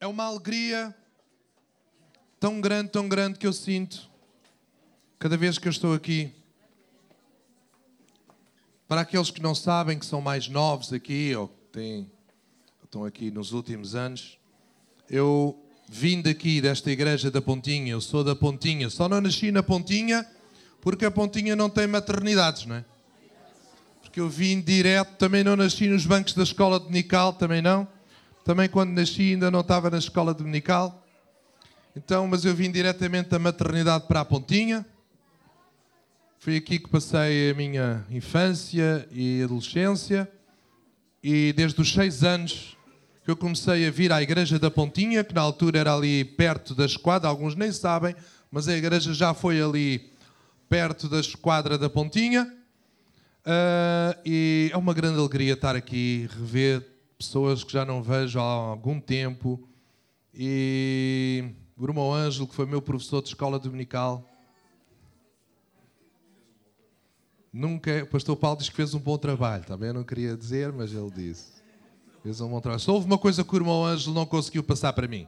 É uma alegria tão grande, tão grande que eu sinto cada vez que eu estou aqui. Para aqueles que não sabem, que são mais novos aqui ou que têm, estão aqui nos últimos anos, eu vim daqui, desta igreja da Pontinha, eu sou da Pontinha, só não nasci na Pontinha porque a Pontinha não tem maternidades, não é? Porque eu vim direto, também não nasci nos bancos da escola dominical, também não. Também quando nasci ainda não estava na escola dominical. Então, mas eu vim diretamente da maternidade para a Pontinha. Foi aqui que passei a minha infância e adolescência. E desde os seis anos que eu comecei a vir à igreja da Pontinha, que na altura era ali perto da esquadra, alguns nem sabem, mas a igreja já foi ali perto da esquadra da Pontinha. Uh, e é uma grande alegria estar aqui, rever pessoas que já não vejo há algum tempo. E o irmão Ângelo, que foi meu professor de escola dominical. Nunca, o pastor Paulo diz que fez um bom trabalho, também não queria dizer, mas ele disse. Fez um bom trabalho. Só houve uma coisa que o irmão Ângelo não conseguiu passar para mim.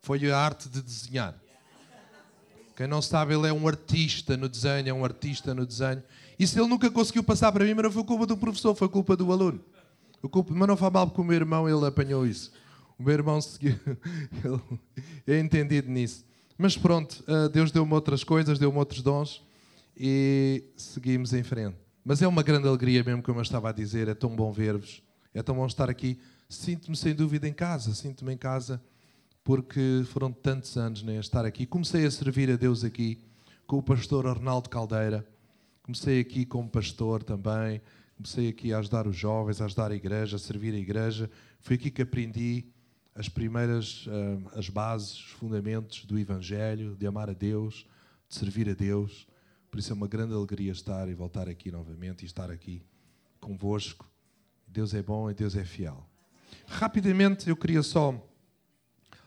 Foi a arte de desenhar. Quem não sabe, ele é um artista no desenho, é um artista no desenho. Se ele nunca conseguiu passar para mim, mas não foi culpa do professor, foi culpa do aluno. O culpa, mas não foi mal porque o meu irmão ele apanhou isso. O meu irmão seguiu, ele é entendido nisso. Mas pronto, eh, Deus deu-me outras coisas, deu-me outros dons e seguimos em frente. Mas é uma grande alegria mesmo, como eu estava a dizer, é tão bom ver-vos, é tão bom estar aqui. Sinto-me sem dúvida em casa, sinto-me em casa porque foram tantos anos né, a estar aqui. Comecei a servir a Deus aqui com o pastor Arnaldo Caldeira. Comecei aqui como pastor também. Comecei aqui a ajudar os jovens, a ajudar a igreja, a servir a igreja. Foi aqui que aprendi as primeiras, uh, as bases, os fundamentos do Evangelho, de amar a Deus, de servir a Deus. Por isso é uma grande alegria estar e voltar aqui novamente e estar aqui convosco. Deus é bom e Deus é fiel. Rapidamente eu queria só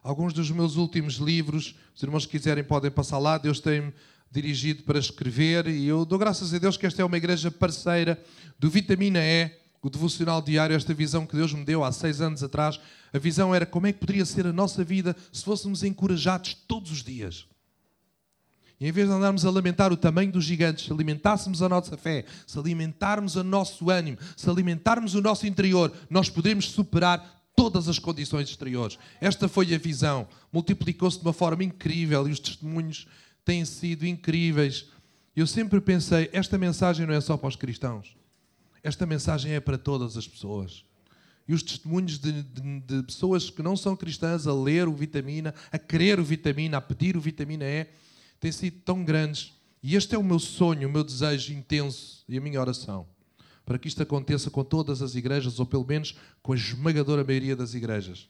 alguns dos meus últimos livros. Os irmãos que quiserem podem passar lá. Deus tem-me dirigido para escrever e eu dou graças a Deus que esta é uma igreja parceira do Vitamina E, o devocional diário, esta visão que Deus me deu há seis anos atrás. A visão era como é que poderia ser a nossa vida se fôssemos encorajados todos os dias. E em vez de andarmos a lamentar o tamanho dos gigantes, se alimentássemos a nossa fé, se alimentarmos o nosso ânimo, se alimentarmos o nosso interior, nós poderíamos superar todas as condições exteriores. Esta foi a visão. Multiplicou-se de uma forma incrível e os testemunhos têm sido incríveis. Eu sempre pensei, esta mensagem não é só para os cristãos. Esta mensagem é para todas as pessoas. E os testemunhos de, de, de pessoas que não são cristãs a ler o vitamina, a querer o vitamina, a pedir o vitamina E, têm sido tão grandes. E este é o meu sonho, o meu desejo intenso e a minha oração para que isto aconteça com todas as igrejas, ou pelo menos com a esmagadora maioria das igrejas.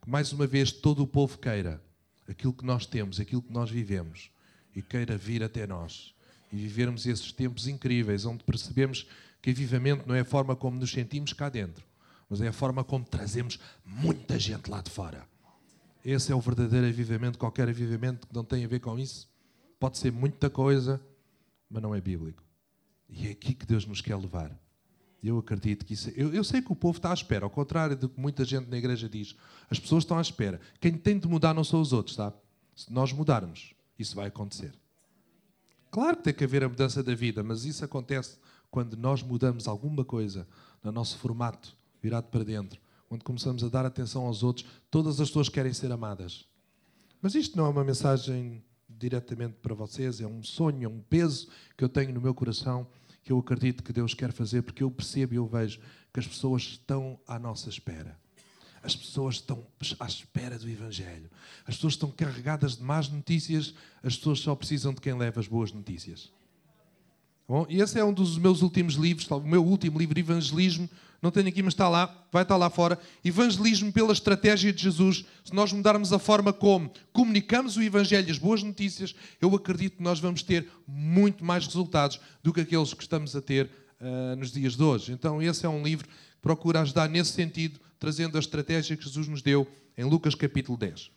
Que mais uma vez todo o povo queira aquilo que nós temos, aquilo que nós vivemos, e queira vir até nós e vivermos esses tempos incríveis, onde percebemos que avivamento não é a forma como nos sentimos cá dentro, mas é a forma como trazemos muita gente lá de fora. Esse é o verdadeiro avivamento. Qualquer avivamento que não tenha a ver com isso pode ser muita coisa, mas não é bíblico. E é aqui que Deus nos quer levar. Eu acredito que isso. Eu, eu, sei que o povo está à espera, ao contrário do que muita gente na igreja diz. As pessoas estão à espera. Quem tem de mudar não são os outros, sabe? Se nós mudarmos, isso vai acontecer. Claro que tem que haver a mudança da vida, mas isso acontece quando nós mudamos alguma coisa no nosso formato, virado para dentro, quando começamos a dar atenção aos outros. Todas as pessoas querem ser amadas. Mas isto não é uma mensagem diretamente para vocês, é um sonho, é um peso que eu tenho no meu coração que eu acredito que Deus quer fazer, porque eu percebo e eu vejo que as pessoas estão à nossa espera. As pessoas estão à espera do Evangelho. As pessoas estão carregadas de más notícias, as pessoas só precisam de quem leva as boas notícias. Bom, e esse é um dos meus últimos livros, o meu último livro, Evangelismo, não tenho aqui, mas está lá, vai estar lá fora. Evangelismo pela estratégia de Jesus. Se nós mudarmos a forma como comunicamos o Evangelho, as boas notícias, eu acredito que nós vamos ter muito mais resultados do que aqueles que estamos a ter uh, nos dias de hoje. Então, esse é um livro que procura ajudar nesse sentido, trazendo a estratégia que Jesus nos deu em Lucas capítulo 10.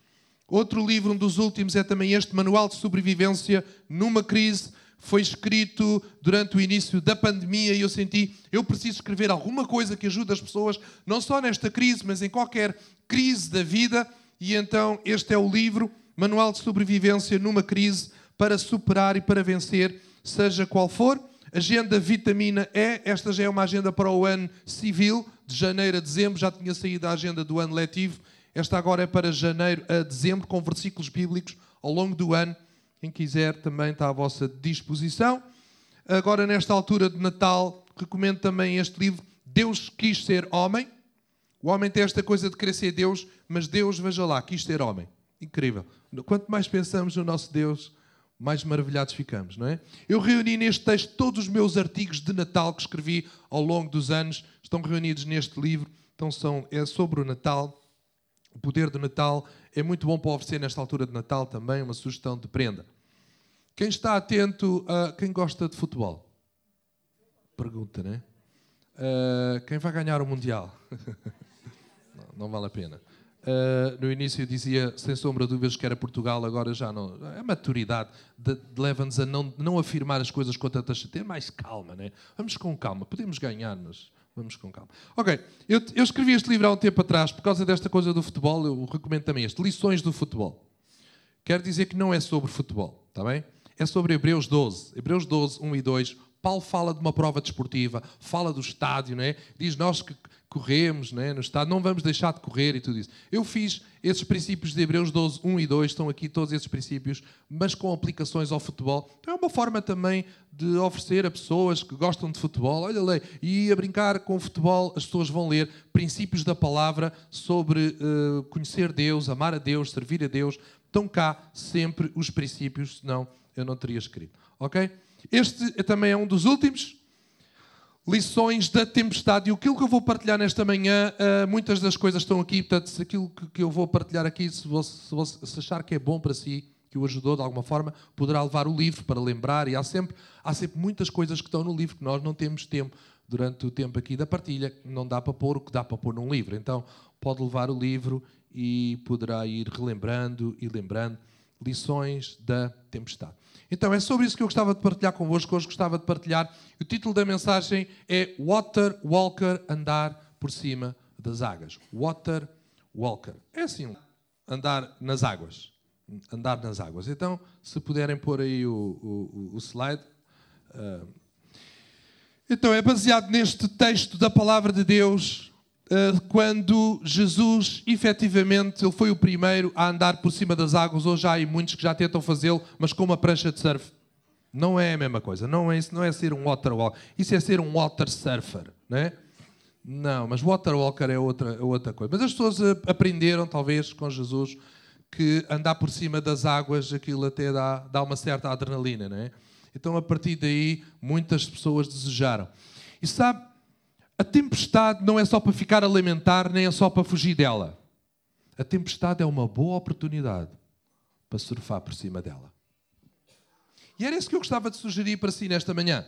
Outro livro, um dos últimos, é também este Manual de Sobrevivência numa Crise foi escrito durante o início da pandemia e eu senti, eu preciso escrever alguma coisa que ajude as pessoas, não só nesta crise, mas em qualquer crise da vida. E então este é o livro, Manual de Sobrevivência numa Crise para superar e para vencer, seja qual for. Agenda Vitamina E, esta já é uma agenda para o ano civil, de janeiro a dezembro, já tinha saído a agenda do ano letivo. Esta agora é para janeiro a dezembro, com versículos bíblicos ao longo do ano. Quem quiser também está à vossa disposição. Agora, nesta altura de Natal, recomendo também este livro, Deus quis ser homem. O homem tem esta coisa de querer ser Deus, mas Deus, veja lá, quis ser homem. Incrível. Quanto mais pensamos no nosso Deus, mais maravilhados ficamos, não é? Eu reuni neste texto todos os meus artigos de Natal que escrevi ao longo dos anos, estão reunidos neste livro, então são, é sobre o Natal, o poder do Natal, é muito bom para oferecer nesta altura de Natal também uma sugestão de prenda. Quem está atento a quem gosta de futebol? Pergunta, não é? Uh, quem vai ganhar o Mundial? não, não vale a pena. Uh, no início dizia, sem sombra de dúvidas, que era Portugal, agora já não. A maturidade leva-nos a não, não afirmar as coisas com tanta ter mais calma, né? Vamos com calma, podemos ganhar, mas vamos com calma. Ok, eu, eu, escrevi este livro há um tempo atrás por causa desta coisa do futebol, eu recomendo também este: Lições do Futebol. Quero dizer que não é sobre futebol, está bem? É sobre Hebreus 12. Hebreus 12, 1 e 2. Paulo fala de uma prova desportiva, fala do estádio, não é? Diz nós que corremos né, no estado, não vamos deixar de correr e tudo isso. Eu fiz esses princípios de Hebreus 12, 1 e 2, estão aqui todos esses princípios, mas com aplicações ao futebol. Então é uma forma também de oferecer a pessoas que gostam de futebol, olha lei, e a brincar com o futebol, as pessoas vão ler princípios da palavra sobre uh, conhecer Deus, amar a Deus, servir a Deus. Estão cá sempre os princípios, senão eu não teria escrito. Ok? Este também é um dos últimos lições da tempestade. E aquilo que eu vou partilhar nesta manhã, uh, muitas das coisas estão aqui, portanto, se aquilo que, eu vou partilhar aqui, se você se achar que é bom para si, que o ajudou de alguma forma, poderá levar o livro para lembrar. E há sempre, há sempre muitas coisas que estão no livro que nós não temos tempo durante o tempo aqui da partilha, não dá para pôr o que dá para pôr num livro. Então, pode levar o livro e poderá ir relembrando e lembrando lições da tempestade. Então é sobre isso que eu gostava de partilhar convosco. Hoje gostava de partilhar. O título da mensagem é Water Walker Andar por cima das águas. Water Walker. É assim, andar nas águas. Andar nas águas. Então, se puderem pôr aí o, o, o slide. Uh... Então, é baseado neste texto da palavra de Deus quando Jesus, efetivamente, ele foi o primeiro a andar por cima das águas. Hoje há muitos que já tentam fazê-lo, mas com uma prancha de surf. Não é a mesma coisa. Não é, isso não é ser um water walker. Isso é ser um water surfer, é? Não, mas water walker é outra, é outra coisa. Mas as pessoas eh, aprenderam, talvez, com Jesus, que andar por cima das águas, aquilo até dá, dá uma certa adrenalina, não é? Então, a partir daí, muitas pessoas desejaram. E sabe, a tempestade não é só para ficar a lamentar, nem é só para fugir dela. A tempestade é uma boa oportunidade para surfar por cima dela. E era isso que eu gostava de sugerir para si nesta manhã.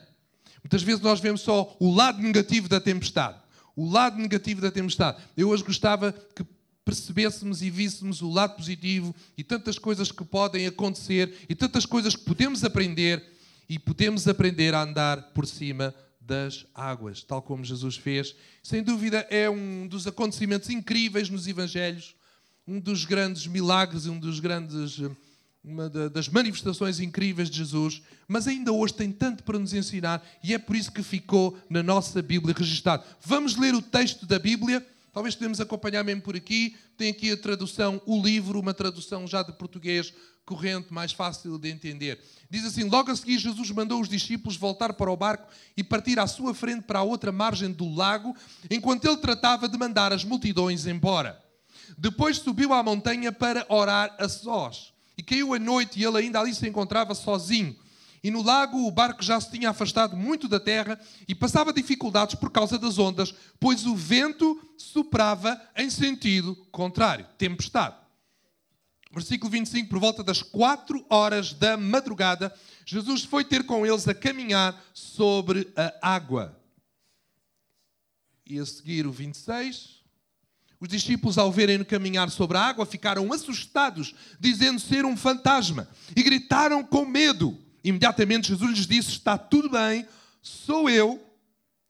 Muitas vezes nós vemos só o lado negativo da tempestade. O lado negativo da tempestade. Eu hoje gostava que percebêssemos e víssemos o lado positivo e tantas coisas que podem acontecer e tantas coisas que podemos aprender e podemos aprender a andar por cima das águas, tal como Jesus fez. Sem dúvida, é um dos acontecimentos incríveis nos Evangelhos, um dos grandes milagres, um dos grandes uma das manifestações incríveis de Jesus, mas ainda hoje tem tanto para nos ensinar e é por isso que ficou na nossa Bíblia registado. Vamos ler o texto da Bíblia. Talvez podemos acompanhar mesmo por aqui. Tem aqui a tradução, o livro, uma tradução já de português corrente, mais fácil de entender. Diz assim: Logo a seguir, Jesus mandou os discípulos voltar para o barco e partir à sua frente para a outra margem do lago, enquanto ele tratava de mandar as multidões embora. Depois subiu à montanha para orar a sós. E caiu a noite e ele ainda ali se encontrava sozinho. E no lago o barco já se tinha afastado muito da terra e passava dificuldades por causa das ondas, pois o vento soprava em sentido contrário tempestade. Versículo 25, por volta das quatro horas da madrugada, Jesus foi ter com eles a caminhar sobre a água. E a seguir o 26, os discípulos, ao verem-no caminhar sobre a água, ficaram assustados, dizendo ser um fantasma, e gritaram com medo. Imediatamente Jesus lhes disse: Está tudo bem, sou eu,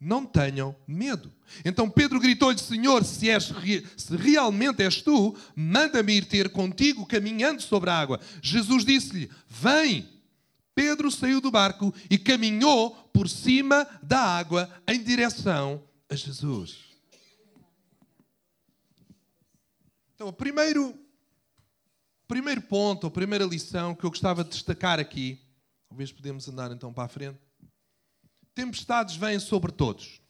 não tenham medo. Então Pedro gritou-lhe: Senhor, se, és, se realmente és tu, manda-me ir ter contigo caminhando sobre a água. Jesus disse-lhe: Vem. Pedro saiu do barco e caminhou por cima da água em direção a Jesus. Então, o primeiro, primeiro ponto, a primeira lição que eu gostava de destacar aqui, talvez podemos andar então para a frente. Tempestades vêm sobre todos.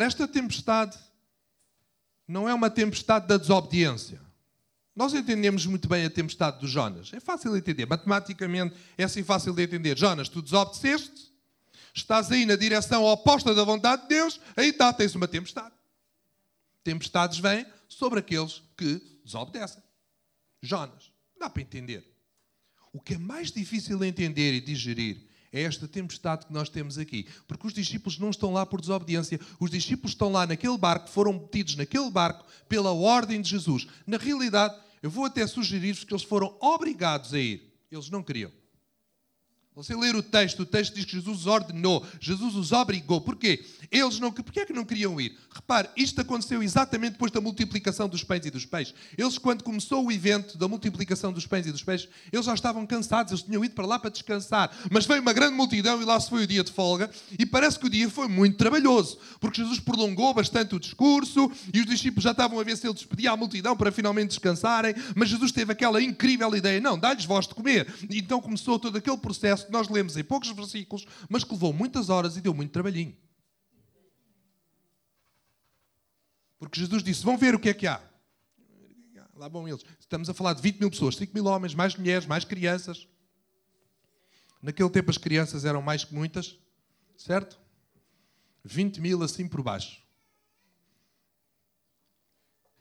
Esta tempestade não é uma tempestade da desobediência. Nós entendemos muito bem a tempestade do Jonas. É fácil de entender. Matematicamente é assim fácil de entender. Jonas, tu desobedeceste, estás aí na direção oposta da vontade de Deus, aí está, tens uma tempestade. Tempestades vêm sobre aqueles que desobedecem. Jonas, dá para entender. O que é mais difícil de entender e digerir é esta tempestade que nós temos aqui. Porque os discípulos não estão lá por desobediência. Os discípulos estão lá naquele barco, foram metidos naquele barco pela ordem de Jesus. Na realidade, eu vou até sugerir-vos que eles foram obrigados a ir. Eles não queriam. Você ler o texto, o texto diz que Jesus ordenou, Jesus os obrigou. Porquê? Eles não, porquê é que não queriam ir? Repare, isto aconteceu exatamente depois da multiplicação dos pães e dos peixes. Eles, quando começou o evento da multiplicação dos pães e dos peixes, eles já estavam cansados, eles tinham ido para lá para descansar. Mas veio uma grande multidão e lá se foi o dia de folga. E parece que o dia foi muito trabalhoso, porque Jesus prolongou bastante o discurso e os discípulos já estavam a ver se ele despedia a multidão para finalmente descansarem. Mas Jesus teve aquela incrível ideia: não, dá-lhes voz de comer. Então começou todo aquele processo que nós lemos em poucos versículos, mas que levou muitas horas e deu muito trabalhinho. Porque Jesus disse: Vão ver o que é que há. Lá vão eles. Estamos a falar de 20 mil pessoas, 5 mil homens, mais mulheres, mais crianças. Naquele tempo as crianças eram mais que muitas, certo? 20 mil assim por baixo.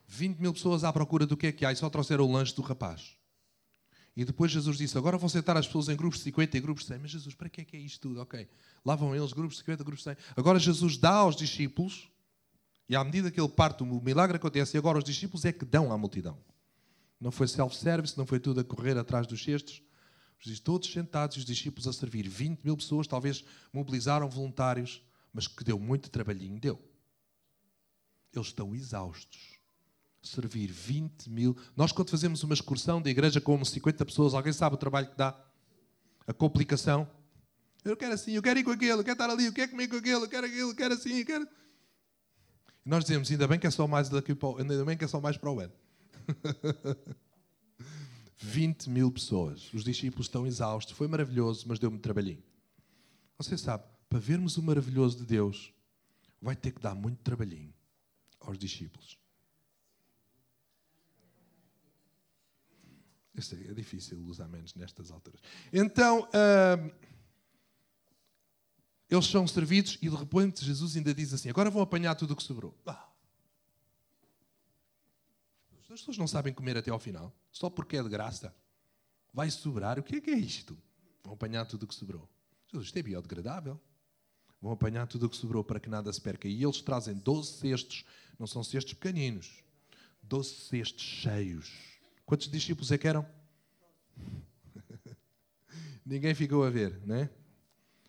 20 mil pessoas à procura do que é que há e só trouxeram o lanche do rapaz. E depois Jesus disse: Agora vão sentar as pessoas em grupos de 50 e grupos de 100. Mas Jesus, para que é que é isto tudo? Ok. Lá vão eles, grupos de 50, grupos de 100. Agora Jesus dá aos discípulos, e à medida que ele parte, o milagre acontece, e agora os discípulos é que dão à multidão. Não foi self-service, não foi tudo a correr atrás dos cestos. Todos sentados os discípulos a servir. 20 mil pessoas, talvez mobilizaram voluntários, mas que deu muito trabalhinho, deu. Eles estão exaustos servir 20 mil. Nós, quando fazemos uma excursão da igreja com 50 pessoas, alguém sabe o trabalho que dá? A complicação? Eu quero assim, eu quero ir com aquele, eu quero estar ali, eu quero comer com aquele, eu quero aquilo, eu quero assim, eu quero. E nós dizemos, ainda bem que é só mais daqui para o, ainda bem que é só mais para o ano. 20 mil pessoas. Os discípulos estão exaustos. Foi maravilhoso, mas deu-me trabalhinho. Você sabe, para vermos o maravilhoso de Deus, vai ter que dar muito trabalhinho aos discípulos. Eu sei, é difícil usar menos nestas alturas. Então, uh, eles são servidos e de repente Jesus ainda diz assim: agora vão apanhar tudo o que sobrou. Ah. As pessoas não sabem comer até ao final, só porque é de graça. Vai sobrar, o que é que é isto? Vão apanhar tudo o que sobrou. Jesus, isto é biodegradável. Vão apanhar tudo o que sobrou para que nada se perca. E eles trazem 12 cestos, não são cestos pequeninos, 12 cestos cheios Quantos discípulos é que eram? Ninguém ficou a ver, não é?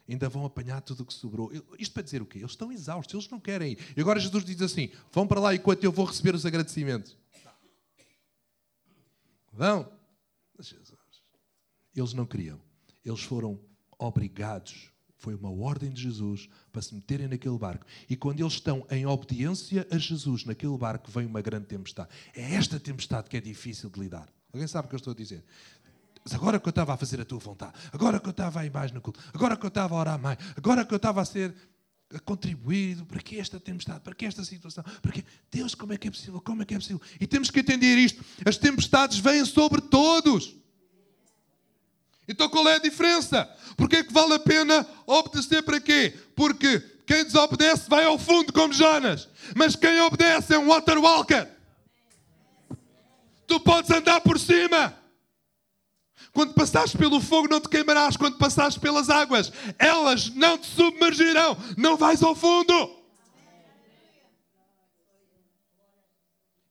Ainda vão apanhar tudo o que sobrou. Isto para dizer o quê? Eles estão exaustos, eles não querem ir. E agora Jesus diz assim: vão para lá enquanto eu vou receber os agradecimentos. Vão. Eles não queriam. Eles foram obrigados foi uma ordem de Jesus para se meterem naquele barco. E quando eles estão em obediência a Jesus naquele barco, vem uma grande tempestade. É esta tempestade que é difícil de lidar. Alguém sabe o que eu estou a dizer? Agora que eu estava a fazer a tua vontade, agora que eu estava a ir mais no culto, agora que eu estava a orar mais, agora que eu estava a ser a contribuir, para que esta tempestade, para que esta situação, para que Deus, como é que é possível? Como é que é possível? E temos que entender isto. As tempestades vêm sobre todos. Então qual é a diferença? Porque é que vale a pena obedecer para quê? Porque quem desobedece vai ao fundo como Jonas, mas quem obedece é um water walker. Tu podes andar por cima. Quando passares pelo fogo, não te queimarás. Quando passares pelas águas, elas não te submergirão. Não vais ao fundo.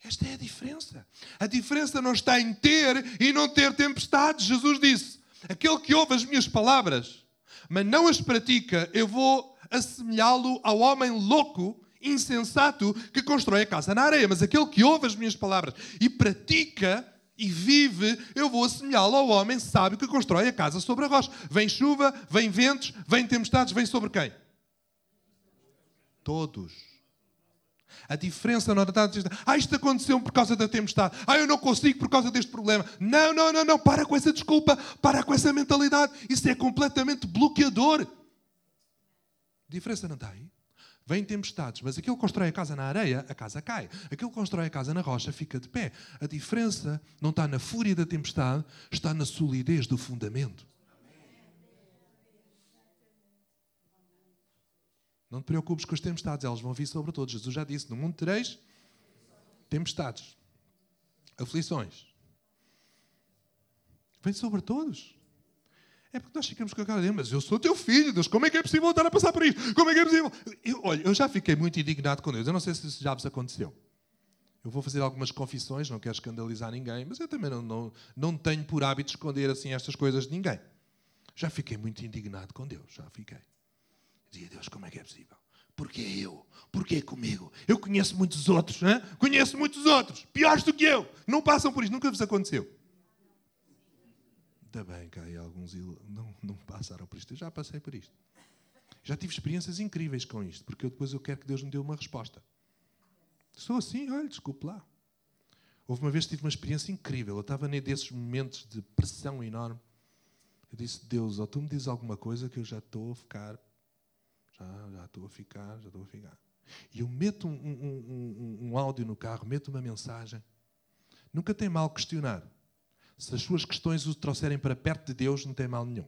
Esta é a diferença. A diferença não está em ter e não ter tempestades. Jesus disse: Aquele que ouve as minhas palavras, mas não as pratica, eu vou assemelhá-lo ao homem louco, insensato, que constrói a casa na areia. Mas aquele que ouve as minhas palavras e pratica e vive, eu vou assemelhá-lo ao homem sábio que constrói a casa sobre a rocha. Vem chuva, vem ventos, vem tempestades, vem sobre quem? Todos. A diferença não está dizer, ah, isto aconteceu por causa da tempestade, ah, eu não consigo por causa deste problema. Não, não, não, não, para com essa desculpa, para com essa mentalidade. Isso é completamente bloqueador. A diferença não está aí. Vêm tempestades, mas aquele que constrói a casa na areia, a casa cai. Aquele que constrói a casa na rocha fica de pé. A diferença não está na fúria da tempestade, está na solidez do fundamento. Não te preocupes com as tempestades, elas vão vir sobre todos. Jesus já disse: no mundo tereis tempestades, aflições. Vem sobre todos. É porque nós ficamos com aquela ideia, mas eu sou teu filho, Deus, como é que é possível estar a passar por isto? Como é que é possível? Eu, olha, eu já fiquei muito indignado com Deus. Eu não sei se isso já vos aconteceu. Eu vou fazer algumas confissões, não quero escandalizar ninguém, mas eu também não, não, não tenho por hábito esconder assim estas coisas de ninguém. Já fiquei muito indignado com Deus, já fiquei. Dizia, Deus, como é que é possível? Porquê eu? Porquê comigo? Eu conheço muitos outros, hein? conheço muitos outros, piores do que eu, não passam por isto, nunca vos aconteceu. Ainda bem que aí alguns não, não passaram por isto. Eu já passei por isto. Já tive experiências incríveis com isto, porque eu depois eu quero que Deus me dê uma resposta. Sou assim, olha, desculpe lá. Houve uma vez que tive uma experiência incrível. Eu estava nesses momentos de pressão enorme. Eu disse, Deus, ou tu me dizes alguma coisa que eu já estou a ficar. Já, já estou a ficar, já estou a ficar. E eu meto um, um, um, um áudio no carro, meto uma mensagem. Nunca tem mal questionar. Se as suas questões o trouxerem para perto de Deus, não tem mal nenhum.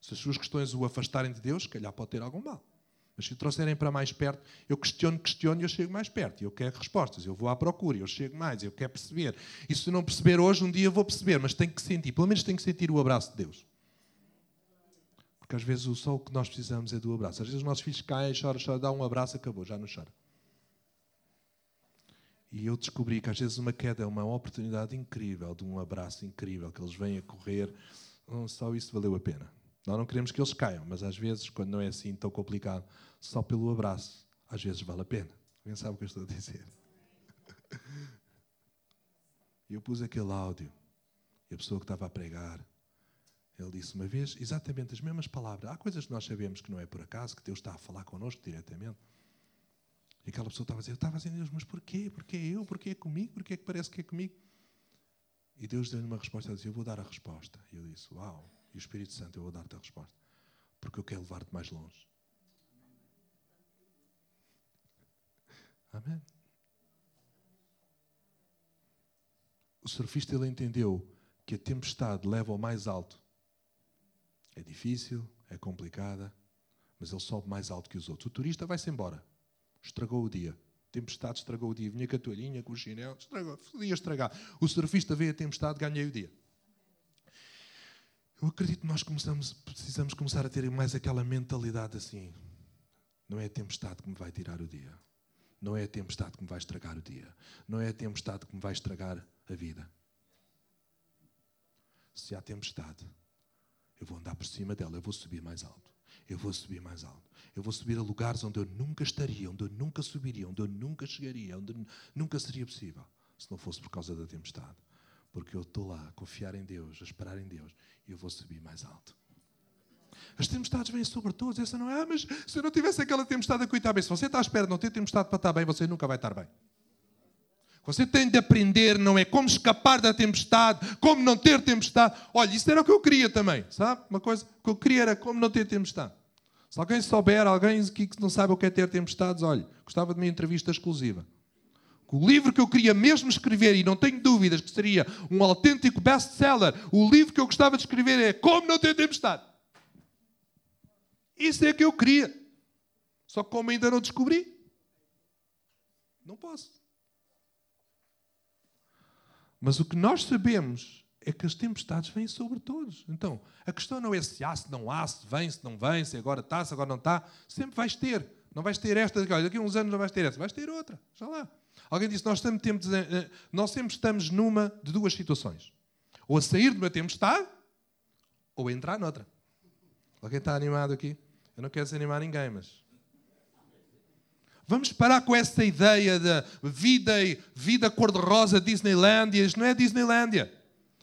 Se as suas questões o afastarem de Deus, calhar pode ter algum mal. Mas se o trouxerem para mais perto, eu questiono, questiono e eu chego mais perto. Eu quero respostas, eu vou à procura, eu chego mais, eu quero perceber. E se não perceber hoje, um dia vou perceber, mas tenho que sentir, pelo menos tenho que sentir o abraço de Deus. Porque às vezes só o que nós precisamos é do abraço. Às vezes os nossos filhos caem, choram, choram, dá um abraço, acabou, já não chora. E eu descobri que às vezes uma queda é uma oportunidade incrível, de um abraço incrível, que eles vêm a correr. só isso valeu a pena. Nós não queremos que eles caiam, mas às vezes, quando não é assim tão complicado, só pelo abraço, às vezes vale a pena. Alguém sabe o que eu estou a dizer? Eu pus aquele áudio, e a pessoa que estava a pregar, ele disse uma vez exatamente as mesmas palavras. Há coisas que nós sabemos que não é por acaso, que Deus está a falar connosco diretamente. E aquela pessoa estava a dizer, eu estava a dizer, Deus, mas porquê? Porquê eu? Porquê comigo? Porquê é que parece que é comigo? E Deus deu-lhe uma resposta, ele disse, eu vou dar a resposta. E eu disse, uau. E o Espírito Santo, eu vou dar-te a resposta. Porque eu quero levar-te mais longe. Amém. O surfista, ele entendeu que a tempestade leva ao mais alto. É difícil, é complicada, mas ele sobe mais alto que os outros. O turista vai-se embora estragou o dia. Tempestade estragou o dia. Vinha com a toalhinha, com o chinelo, estragou, podia estragar. O surfista veio a tempestade, ganhei o dia. Eu acredito que nós começamos, precisamos começar a ter mais aquela mentalidade assim. Não é a tempestade que me vai tirar o dia. Não é a tempestade que me vai estragar o dia. Não é a tempestade que me vai estragar a vida. Se há tempestade, eu vou andar por cima dela, eu vou subir mais alto. Eu vou subir mais alto. Eu vou subir a lugares onde eu nunca estaria, onde eu nunca subiria, onde eu nunca chegaria, onde nunca seria possível, se não fosse por causa da tempestade. Porque eu estou lá a confiar em Deus, a esperar em Deus, e eu vou subir mais alto. As tempestades vêm sobre todos. Essa não é, ah, mas se eu não tivesse aquela tempestade a bem, se você está à espera de não ter tempestade para estar bem, você nunca vai estar bem. Você tem de aprender, não é como escapar da tempestade, como não ter tempestade. Olha, isso era o que eu queria também, sabe? Uma coisa que eu queria era como não ter tempestade. Se alguém souber, alguém que não sabe o que é ter tempestades, olha, gostava de uma entrevista exclusiva. O livro que eu queria mesmo escrever, e não tenho dúvidas que seria um autêntico best-seller, o livro que eu gostava de escrever é Como Não Ter Tempestade. Isso é que eu queria. Só que como ainda não descobri, não posso. Mas o que nós sabemos é que as tempestades vêm sobre todos. Então, a questão não é se há, se não há, se vem, se não vem, se agora está, se agora não está. Sempre vais ter. Não vais ter esta, daqui a uns anos não vais ter essa, vais ter outra. Já lá. Alguém disse, nós, sempre temos, eh, eh, nós sempre estamos numa de duas situações. Ou a sair de uma tempestade, ou a entrar noutra. Alguém está animado aqui? Eu não quero desanimar ninguém, mas Vamos parar com essa ideia da vida vida cor-de-rosa Disneylandia. Isto não é Disneylandia.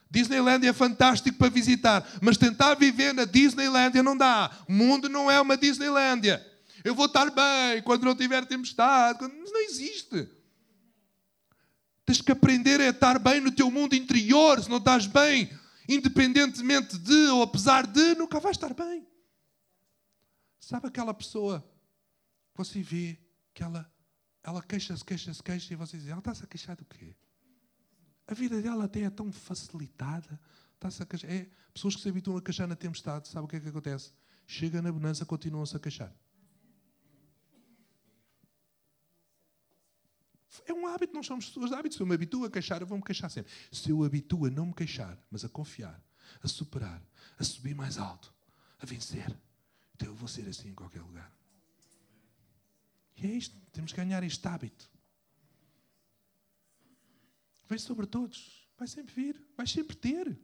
Disneylandia é fantástico para visitar, mas tentar viver na Disneylandia não dá. O mundo não é uma Disneylandia. Eu vou estar bem quando não tiver tempestade. Quando... Não existe. Tens que aprender a estar bem no teu mundo interior. Se não estás bem, independentemente de ou apesar de, nunca vais estar bem. Sabe aquela pessoa que você vê que ela, ela queixa-se, queixa-se, queixa, e você diz, ela está-se a queixar do quê? A vida dela até é tão facilitada. Está-se a queixar. É, pessoas que se habituam a queixar na tempestade, sabe o que é que acontece? Chega na bonança, continuam-se a queixar. É um hábito, nós somos pessoas de hábito. Se eu me habituo a queixar, eu vou me queixar sempre. Se eu habituo a não me queixar, mas a confiar, a superar, a subir mais alto, a vencer, então eu vou ser assim em qualquer lugar. É isto, temos que ganhar este hábito. Vem sobre todos, vai sempre vir, vai sempre ter.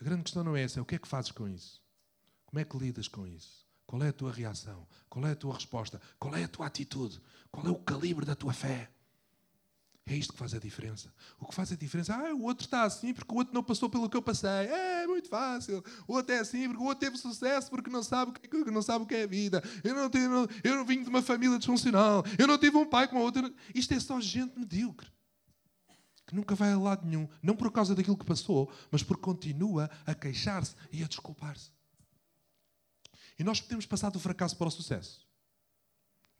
A grande questão não é essa, é o que é que fazes com isso? Como é que lidas com isso? Qual é a tua reação? Qual é a tua resposta? Qual é a tua atitude? Qual é o calibre da tua fé? É isto que faz a diferença. O que faz a diferença, ah, o outro está assim porque o outro não passou pelo que eu passei. É, muito fácil. O outro é assim porque o outro teve sucesso porque não sabe o que, é, não sabe o que é a vida. Eu não, tenho, eu não vim de uma família disfuncional. Eu não tive um pai como o outro. Isto é só gente medíocre. Que nunca vai a lado nenhum. Não por causa daquilo que passou, mas porque continua a queixar-se e a desculpar-se. E nós podemos passar do fracasso para o sucesso.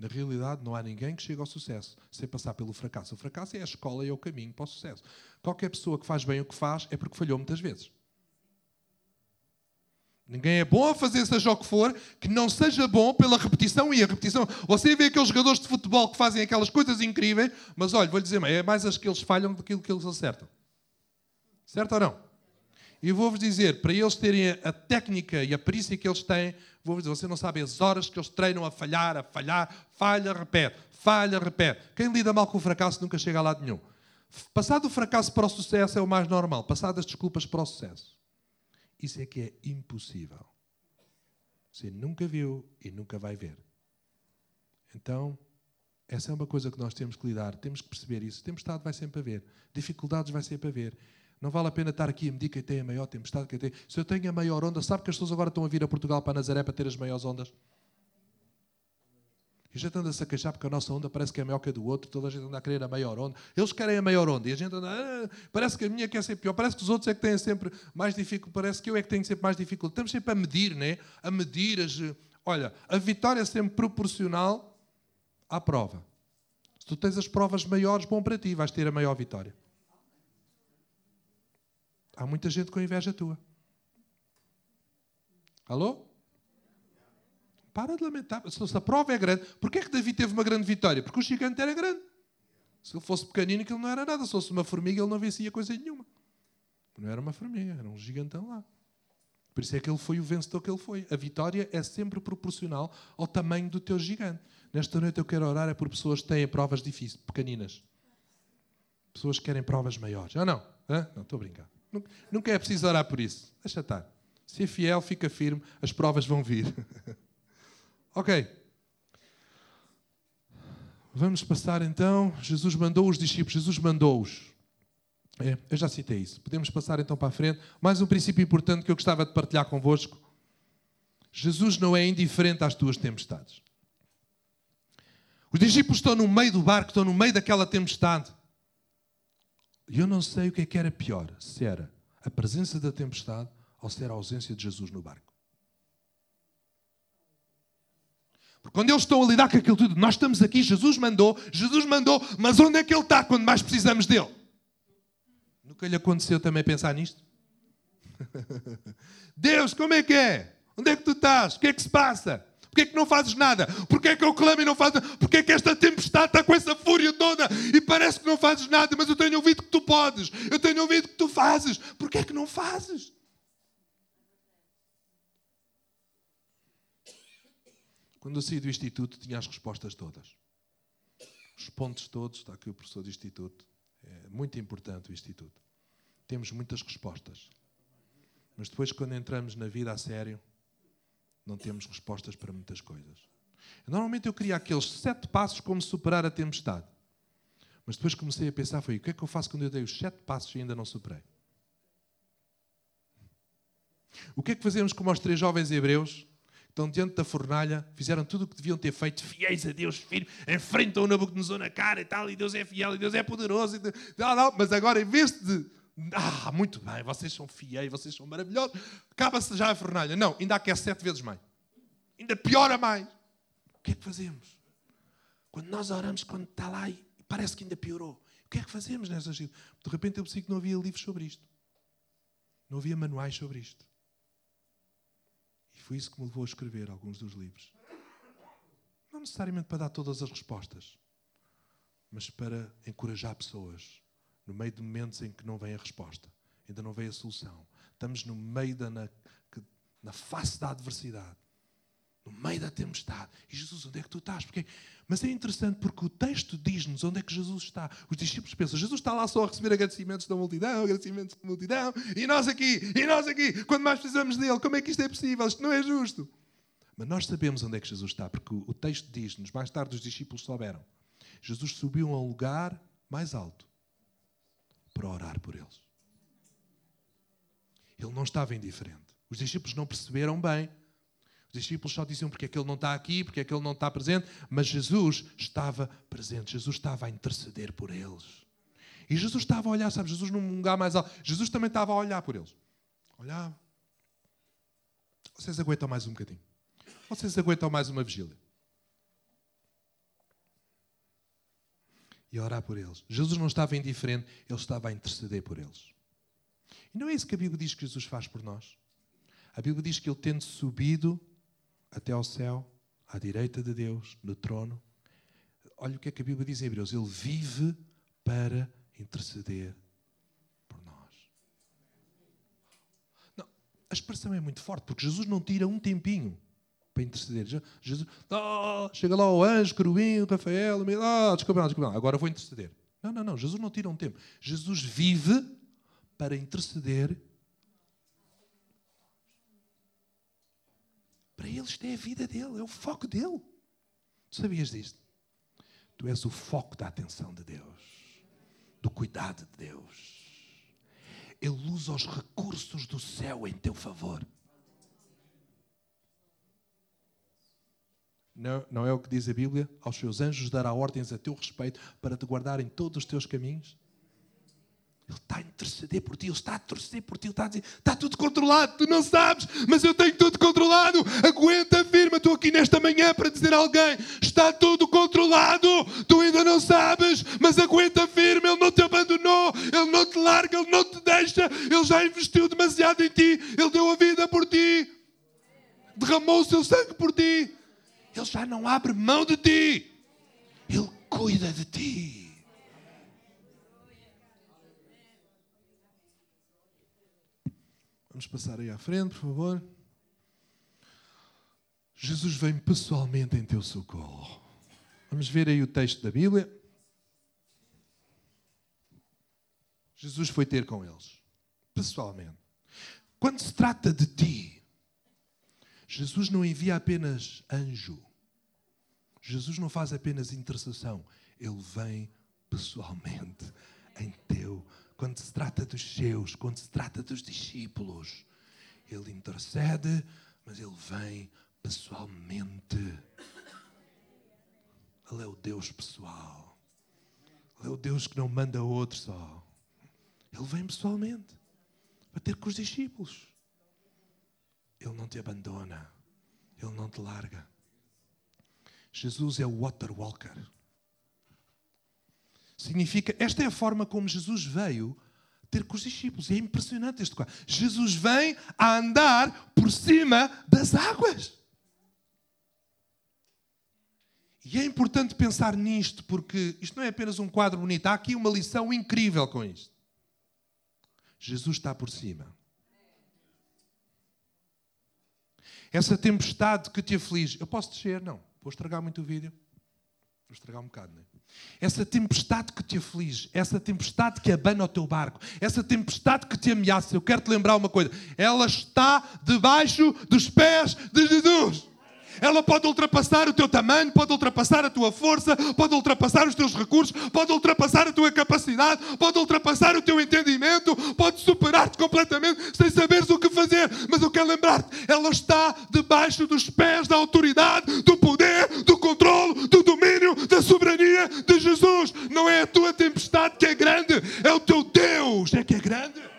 Na realidade, não há ninguém que chegue ao sucesso sem passar pelo fracasso. O fracasso é a escola e é o caminho para o sucesso. Qualquer pessoa que faz bem o que faz é porque falhou muitas vezes. Ninguém é bom a fazer seja o que for, que não seja bom pela repetição e a repetição. Você vê aqueles jogadores de futebol que fazem aquelas coisas incríveis, mas olha, vou-lhe dizer, é mais as que eles falham do que aquilo que eles acertam. Certo ou não? E vou-vos dizer, para eles terem a técnica e a perícia que eles têm, vou-vos dizer, você não sabe as horas que eles treinam a falhar, a falhar, falha, repete, falha, repete. Quem lida mal com o fracasso nunca chega a lado nenhum. Passar do fracasso para o sucesso é o mais normal. Passar das desculpas para o sucesso. Isso é que é impossível. Você nunca viu e nunca vai ver. Então, essa é uma coisa que nós temos que lidar. Temos que perceber isso. Tempestade vai sempre haver. Dificuldades vai sempre haver. Não vale a pena estar aqui a medir quem tem a maior tempestade, quem tem. Se eu tenho a maior onda, sabe que as pessoas agora estão a vir a Portugal para Nazaré para ter as maiores ondas? E a gente anda-se a queixar porque a nossa onda parece que é maior que a do outro, toda a gente anda a querer a maior onda. Eles querem a maior onda e a gente anda, ah, parece que a minha quer ser pior, parece que os outros é que têm sempre mais dificuldade, parece que eu é que tenho sempre mais dificuldade. Estamos sempre a medir, né? a medir as. Olha, a vitória é sempre proporcional à prova. Se tu tens as provas maiores, bom para ti, vais ter a maior vitória. Há muita gente com inveja tua. Alô? Para de lamentar. Se a prova é grande, porquê é que Davi teve uma grande vitória? Porque o gigante era grande. Se ele fosse pequenino, aquilo não era nada. Se fosse uma formiga, ele não vencia coisa nenhuma. Não era uma formiga, era um gigantão lá. Por isso é que ele foi o vencedor que ele foi. A vitória é sempre proporcional ao tamanho do teu gigante. Nesta noite eu quero orar é por pessoas que têm provas difíceis, pequeninas. Pessoas que querem provas maiores. Ah, não? Hã? Não, estou a brincar. Nunca é preciso orar por isso. Deixa estar. Se é fiel, fica firme, as provas vão vir. ok. Vamos passar então. Jesus mandou os discípulos, Jesus mandou-os. É, eu já citei isso. Podemos passar então para a frente. Mais um princípio importante que eu gostava de partilhar convosco. Jesus não é indiferente às tuas tempestades. Os discípulos estão no meio do barco, estão no meio daquela tempestade. E eu não sei o que é que era pior, se era a presença da tempestade ou se era a ausência de Jesus no barco. Porque quando eles estão a lidar com aquilo tudo, nós estamos aqui, Jesus mandou, Jesus mandou, mas onde é que ele está quando mais precisamos dele? Nunca lhe aconteceu também pensar nisto? Deus, como é que é? Onde é que tu estás? O que é que se passa? Porquê é que não fazes nada? Porquê é que eu clamo e não fazes nada? Porquê é que esta tempestade está com essa fúria toda e parece que não fazes nada, mas eu tenho ouvido que tu podes, eu tenho ouvido que tu fazes. Porquê é que não fazes? Quando eu saí do Instituto, tinha as respostas todas. Os pontos todos, está aqui o professor do Instituto. É muito importante o Instituto. Temos muitas respostas. Mas depois, quando entramos na vida a sério, não temos respostas para muitas coisas. Normalmente eu queria aqueles sete passos como superar a tempestade. Mas depois comecei a pensar, foi o que é que eu faço quando eu dei os sete passos e ainda não superei? O que é que fazemos como os três jovens hebreus estão diante da fornalha, fizeram tudo o que deviam ter feito, fiéis a Deus, firme, enfrentam o Nabucodonosor na cara e tal, e Deus é fiel, e Deus é poderoso, e não, não, mas agora em vez de, ah, muito bem, vocês são fiéis, vocês são maravilhosos, acaba-se já a fornalha. Não, ainda aquece sete vezes mais. Ainda piora mais. O que é que fazemos? Quando nós oramos, quando está lá e parece que ainda piorou, o que é que fazemos nestas De repente eu percebi que não havia livros sobre isto. Não havia manuais sobre isto. E foi isso que me levou a escrever alguns dos livros. Não necessariamente para dar todas as respostas, mas para encorajar pessoas no meio de momentos em que não vem a resposta, ainda não vem a solução. Estamos no meio da na, na face da adversidade, no meio da tempestade. E Jesus, onde é que tu estás? Porque... Mas é interessante porque o texto diz-nos onde é que Jesus está. Os discípulos pensam, Jesus está lá só a receber agradecimentos da multidão, agradecimentos da multidão, e nós aqui, e nós aqui, quando mais precisamos dele, como é que isto é possível? Isto não é justo. Mas nós sabemos onde é que Jesus está, porque o texto diz-nos, mais tarde os discípulos souberam. Jesus subiu a um lugar mais alto para orar por eles. Ele não estava indiferente. Os discípulos não perceberam bem os discípulos só diziam porque é que ele não está aqui, porque é que ele não está presente, mas Jesus estava presente, Jesus estava a interceder por eles. E Jesus estava a olhar, sabe, Jesus num lugar mais alto, Jesus também estava a olhar por eles. Olhava. Vocês aguentam mais um bocadinho. Vocês aguentam mais uma vigília. E a orar por eles. Jesus não estava indiferente, ele estava a interceder por eles. E não é isso que a Bíblia diz que Jesus faz por nós. A Bíblia diz que ele, tendo subido até ao céu, à direita de Deus, no trono. Olha o que é que a Bíblia diz em Hebreus: Ele vive para interceder por nós. A expressão é muito forte, porque Jesus não tira um tempinho para interceder. Jesus, oh, chega lá o anjo, querubim, Rafael, oh, desculpa, não, desculpa, não, agora vou interceder. Não, não, não, Jesus não tira um tempo. Jesus vive para interceder Para ele isto é a vida dele, é o foco dele. Tu sabias disto? Tu és o foco da atenção de Deus, do cuidado de Deus. Ele usa os recursos do céu em teu favor. Não, não é o que diz a Bíblia? Aos seus anjos dará ordens a teu respeito para te guardar em todos os teus caminhos? Ele está a interceder por ti, Ele está a torcer por ti, Ele está a dizer: está tudo controlado, tu não sabes, mas eu tenho tudo controlado. Aguenta firme, estou aqui nesta manhã para dizer a alguém: está tudo controlado, tu ainda não sabes, mas aguenta firme, Ele não te abandonou, Ele não te larga, Ele não te deixa, Ele já investiu demasiado em ti, Ele deu a vida por ti, derramou o seu sangue por ti, Ele já não abre mão de ti, Ele cuida de ti. Vamos passar aí à frente, por favor. Jesus vem pessoalmente em teu socorro. Vamos ver aí o texto da Bíblia. Jesus foi ter com eles, pessoalmente. Quando se trata de ti, Jesus não envia apenas anjo. Jesus não faz apenas intercessão. Ele vem pessoalmente em teu quando se trata dos seus, quando se trata dos discípulos. Ele intercede, mas ele vem pessoalmente. Ele é o Deus pessoal. Ele é o Deus que não manda outro só. Ele vem pessoalmente para ter com os discípulos. Ele não te abandona. Ele não te larga. Jesus é o water walker. Significa, esta é a forma como Jesus veio ter com os discípulos. E é impressionante este quadro. Jesus vem a andar por cima das águas. E é importante pensar nisto, porque isto não é apenas um quadro bonito, há aqui uma lição incrível com isto. Jesus está por cima. Essa tempestade que te aflige, eu posso descer? Não. Vou estragar muito o vídeo. Vou estragar um bocado, não é? Essa tempestade que te aflige, essa tempestade que abana o teu barco, essa tempestade que te ameaça, eu quero te lembrar uma coisa: ela está debaixo dos pés de Jesus. Ela pode ultrapassar o teu tamanho, pode ultrapassar a tua força, pode ultrapassar os teus recursos, pode ultrapassar a tua capacidade, pode ultrapassar o teu entendimento, pode superar-te completamente sem saberes o que fazer. Mas eu quero lembrar-te, ela está debaixo dos pés da autoridade, do poder, do controle, do domínio, da soberania de Jesus. Não é a tua tempestade que é grande, é o teu Deus é que é grande.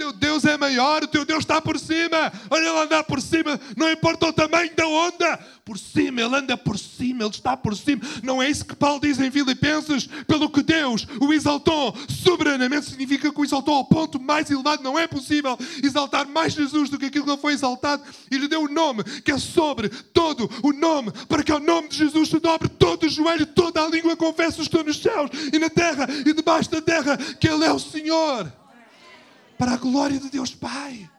Teu Deus é maior, o teu Deus está por cima. Olha ele andar por cima, não importa o tamanho da onda. Por cima, ele anda por cima, ele está por cima. Não é isso que Paulo diz em Filipenses? Pelo que Deus o exaltou soberanamente, significa que o exaltou ao ponto mais elevado. Não é possível exaltar mais Jesus do que aquilo que ele foi exaltado. E lhe deu um nome que é sobre todo o nome, para que ao nome de Jesus se dobre todo o joelho, toda a língua confesse que estão nos céus e na terra e debaixo da terra, que Ele é o Senhor para a glória de Deus Pai.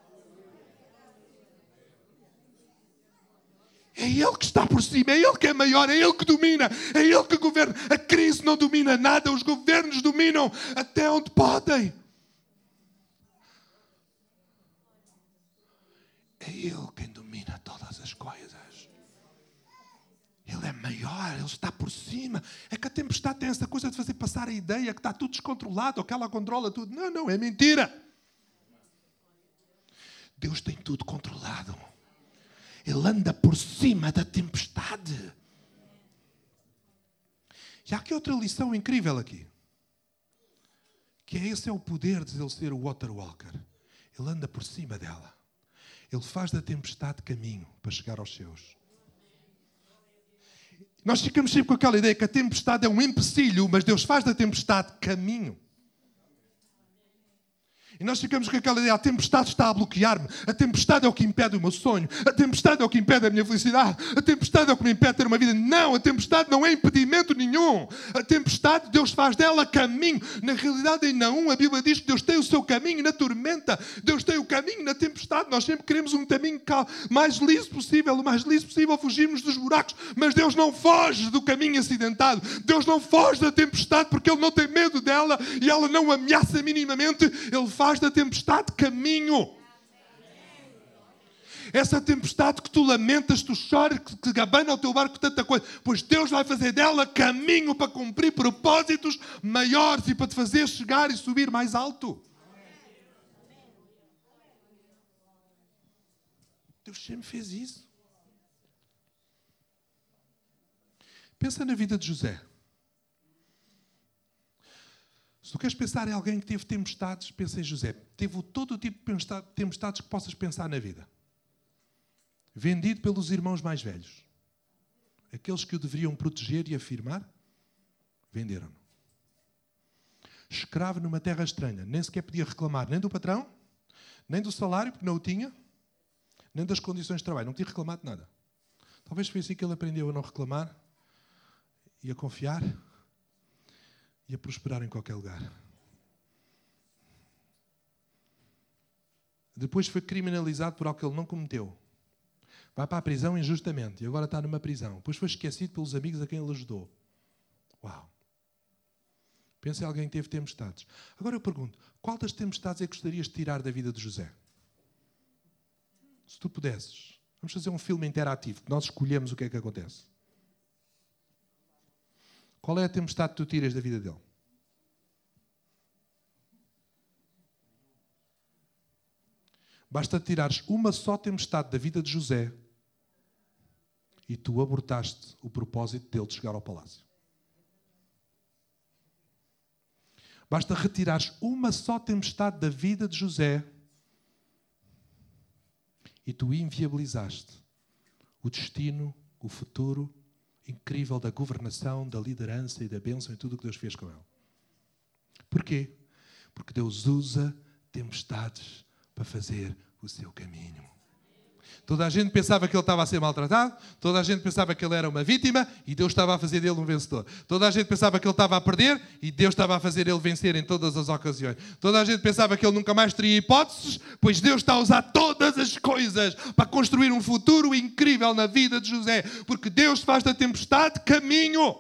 É Ele que está por cima, é Ele que é maior, é Ele que domina, é Ele que governa. A crise não domina nada, os governos dominam até onde podem. É Ele quem domina todas as coisas. Ele é maior, Ele está por cima. É que a tempestade tem essa coisa de fazer passar a ideia que está tudo descontrolado, ou que ela controla tudo. Não, não, é mentira. Deus tem tudo controlado. Ele anda por cima da tempestade. E há aqui outra lição incrível aqui. Que é esse é o poder de ele ser o water walker. Ele anda por cima dela. Ele faz da tempestade caminho para chegar aos seus. Nós ficamos sempre com aquela ideia que a tempestade é um empecilho, mas Deus faz da tempestade caminho. E nós ficamos com aquela ideia: a tempestade está a bloquear-me, a tempestade é o que impede o meu sonho, a tempestade é o que impede a minha felicidade, a tempestade é o que me impede de ter uma vida. Não, a tempestade não é impedimento nenhum. A tempestade, Deus faz dela caminho. Na realidade, em Naum, a Bíblia diz que Deus tem o seu caminho na tormenta, Deus tem o caminho na tempestade. Nós sempre queremos um caminho mais liso possível, o mais liso possível, fugirmos dos buracos, mas Deus não foge do caminho acidentado, Deus não foge da tempestade porque Ele não tem medo dela e ela não ameaça minimamente, Ele faz faz da tempestade caminho. Essa tempestade que tu lamentas, tu choras, que, gabana o teu barco tanta coisa, pois Deus vai fazer dela caminho para cumprir propósitos maiores e para te fazer chegar e subir mais alto. Deus sempre fez isso. Pensa na vida de José. Se tu queres pensar em alguém que teve tempestades, pensa em José. Teve todo o tipo de tempestades que possas pensar na vida. Vendido pelos irmãos mais velhos. Aqueles que o deveriam proteger e afirmar, venderam-no. Escravo numa terra estranha, nem sequer podia reclamar nem do patrão, nem do salário, porque não o tinha, nem das condições de trabalho. Não tinha reclamado de nada. Talvez foi assim que ele aprendeu a não reclamar e a confiar e a prosperar em qualquer lugar. Depois foi criminalizado por algo que ele não cometeu. Vai para a prisão injustamente e agora está numa prisão. Depois foi esquecido pelos amigos a quem ele ajudou. Uau! Pensa em alguém que teve tempestades. Agora eu pergunto: qual das tempestades é que gostarias de tirar da vida de José? Se tu pudesses. Vamos fazer um filme interativo, que nós escolhemos o que é que acontece. Qual é a tempestade que tu tiras da vida dele? Basta tirares uma só tempestade da vida de José e tu abortaste o propósito dele de chegar ao palácio. Basta retirares uma só tempestade da vida de José e tu inviabilizaste o destino, o futuro incrível da governação, da liderança e da bênção e tudo o que Deus fez com ele. Porquê? Porque Deus usa tempestades para fazer o seu caminho. Toda a gente pensava que ele estava a ser maltratado, toda a gente pensava que ele era uma vítima e Deus estava a fazer dele um vencedor. Toda a gente pensava que ele estava a perder e Deus estava a fazer ele vencer em todas as ocasiões. Toda a gente pensava que ele nunca mais teria hipóteses, pois Deus está a usar todas as coisas para construir um futuro incrível na vida de José, porque Deus faz da tempestade caminho.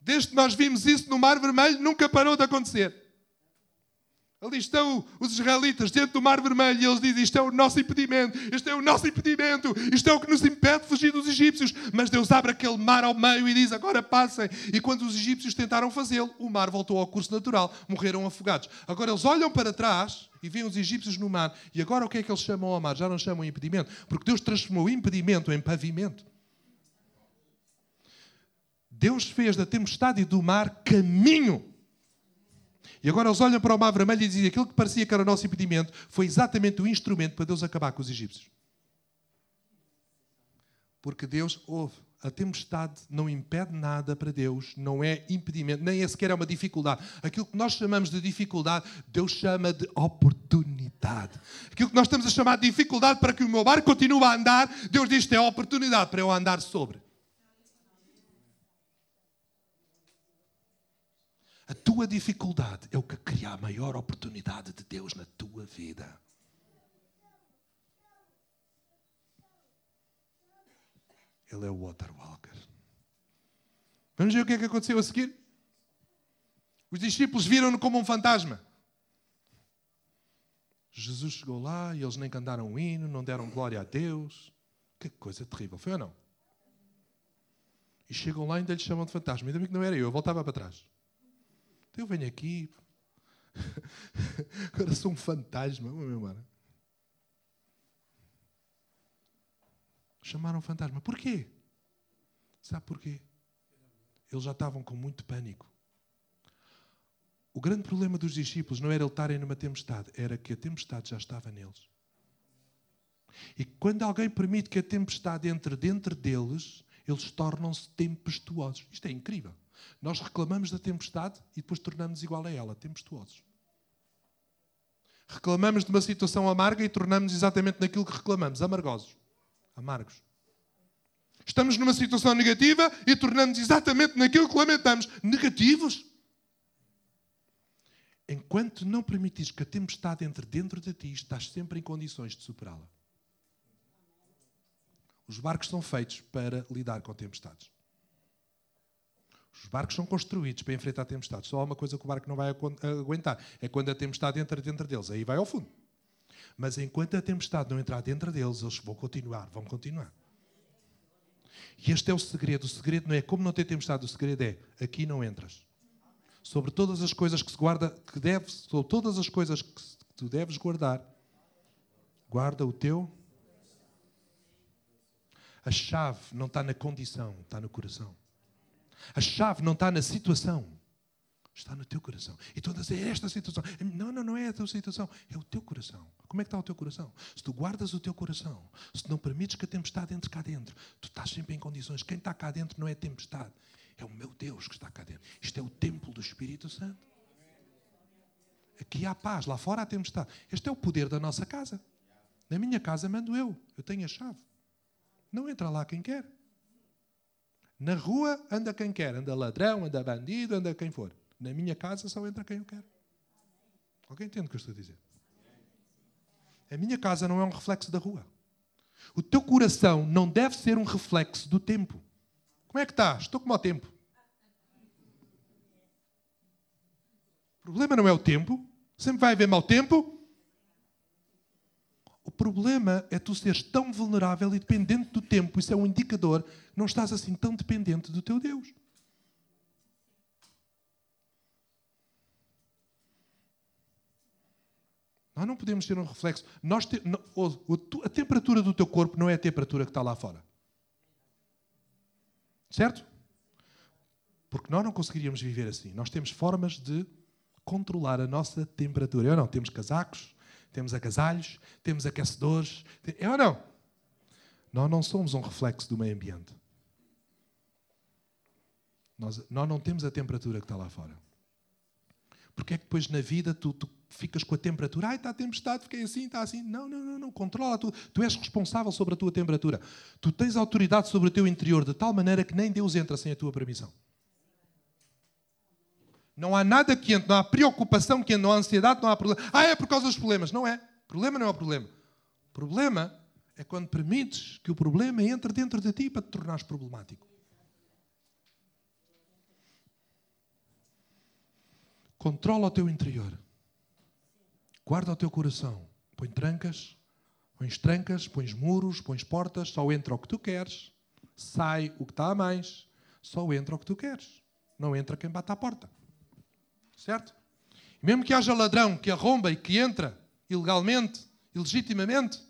Desde que nós vimos isso no Mar Vermelho, nunca parou de acontecer. Ali estão os israelitas diante do Mar Vermelho e eles dizem: Isto é o nosso impedimento, este é o nosso impedimento, isto é o que nos impede de fugir dos egípcios. Mas Deus abre aquele mar ao meio e diz: Agora passem. E quando os egípcios tentaram fazê-lo, o mar voltou ao curso natural, morreram afogados. Agora eles olham para trás e veem os egípcios no mar. E agora o que é que eles chamam ao mar? Já não chamam impedimento, porque Deus transformou o impedimento em pavimento. Deus fez da tempestade e do mar caminho. E agora eles olham para o mar vermelho e dizem aquilo que parecia que era o nosso impedimento foi exatamente o instrumento para Deus acabar com os egípcios. Porque Deus ouve. A tempestade não impede nada para Deus, não é impedimento, nem é sequer é uma dificuldade. Aquilo que nós chamamos de dificuldade, Deus chama de oportunidade. Aquilo que nós estamos a chamar de dificuldade para que o meu barco continue a andar, Deus diz que é oportunidade para eu andar sobre. A tua dificuldade é o que cria a maior oportunidade de Deus na tua vida. Ele é o Water Walker. Vamos ver o que é que aconteceu a seguir? Os discípulos viram-no como um fantasma. Jesus chegou lá e eles nem cantaram um hino, não deram glória a Deus. Que coisa terrível, foi ou não? E chegam lá e ainda lhe chamam de fantasma. Ainda bem que não era eu, eu voltava para trás. Eu venho aqui, agora sou um fantasma, meu mano. Chamaram fantasma. Porquê? Sabe porquê? Eles já estavam com muito pânico. O grande problema dos discípulos não era eles estarem numa tempestade, era que a tempestade já estava neles. E quando alguém permite que a tempestade entre dentro deles, eles tornam-se tempestuosos. Isto é incrível. Nós reclamamos da tempestade e depois tornamos igual a ela, tempestuosos. Reclamamos de uma situação amarga e tornamos exatamente naquilo que reclamamos, amargosos, amargos. Estamos numa situação negativa e tornamos exatamente naquilo que lamentamos, negativos. Enquanto não permites que a tempestade entre dentro de ti, estás sempre em condições de superá-la. Os barcos são feitos para lidar com tempestades. Os barcos são construídos para enfrentar a tempestade. Só há uma coisa que o barco não vai aguentar: é quando a tempestade entra dentro deles. Aí vai ao fundo. Mas enquanto a tempestade não entrar dentro deles, eles vão continuar, vão continuar. E este é o segredo. O segredo não é como não ter tempestade, o segredo é aqui não entras. Sobre todas as coisas que se guarda, que deves, sobre todas as coisas que tu deves guardar, guarda o teu. A chave não está na condição, está no coração. A chave não está na situação, está no teu coração. E dizer, é esta situação. Não, não, não é a tua situação, é o teu coração. Como é que está o teu coração? Se tu guardas o teu coração, se não permites que a tempestade entre cá dentro, tu estás sempre em condições. Quem está cá dentro não é tempestade, é o meu Deus que está cá dentro. Isto é o templo do Espírito Santo. Aqui há paz, lá fora há tempestade. Este é o poder da nossa casa. Na minha casa mando eu, eu tenho a chave. Não entra lá quem quer. Na rua anda quem quer, anda ladrão, anda bandido, anda quem for. Na minha casa só entra quem eu quero. Alguém entende o que eu estou a dizer? A minha casa não é um reflexo da rua. O teu coração não deve ser um reflexo do tempo. Como é que estás? Estou como ao tempo. O problema não é o tempo. Sempre vai haver mau tempo. Problema é tu seres tão vulnerável e dependente do tempo. Isso é um indicador que não estás assim tão dependente do teu Deus. Nós não podemos ter um reflexo. Nós te, não, a temperatura do teu corpo não é a temperatura que está lá fora. Certo? Porque nós não conseguiríamos viver assim. Nós temos formas de controlar a nossa temperatura. Eu não. Temos casacos, temos agasalhos, temos aquecedores. É ou não? Nós não somos um reflexo do meio ambiente. Nós, nós não temos a temperatura que está lá fora. Porque é que depois na vida tu, tu ficas com a temperatura? Ai, está a tempestade, fiquei assim, está assim. Não, não, não, não. Controla. Tu, tu és responsável sobre a tua temperatura. Tu tens autoridade sobre o teu interior de tal maneira que nem Deus entra sem a tua permissão. Não há nada que entre, não há preocupação que entre, não há ansiedade, não há problema. Ah, é por causa dos problemas. Não é. Problema não é o problema. Problema é quando permites que o problema entre dentro de ti para te tornares problemático. Controla o teu interior. Guarda o teu coração. Põe trancas, pões trancas, pões muros, pões portas, só entra o que tu queres, sai o que está a mais, só entra o que tu queres. Não entra quem bate à porta. Certo? Mesmo que haja ladrão que arromba e que entra ilegalmente, ilegitimamente,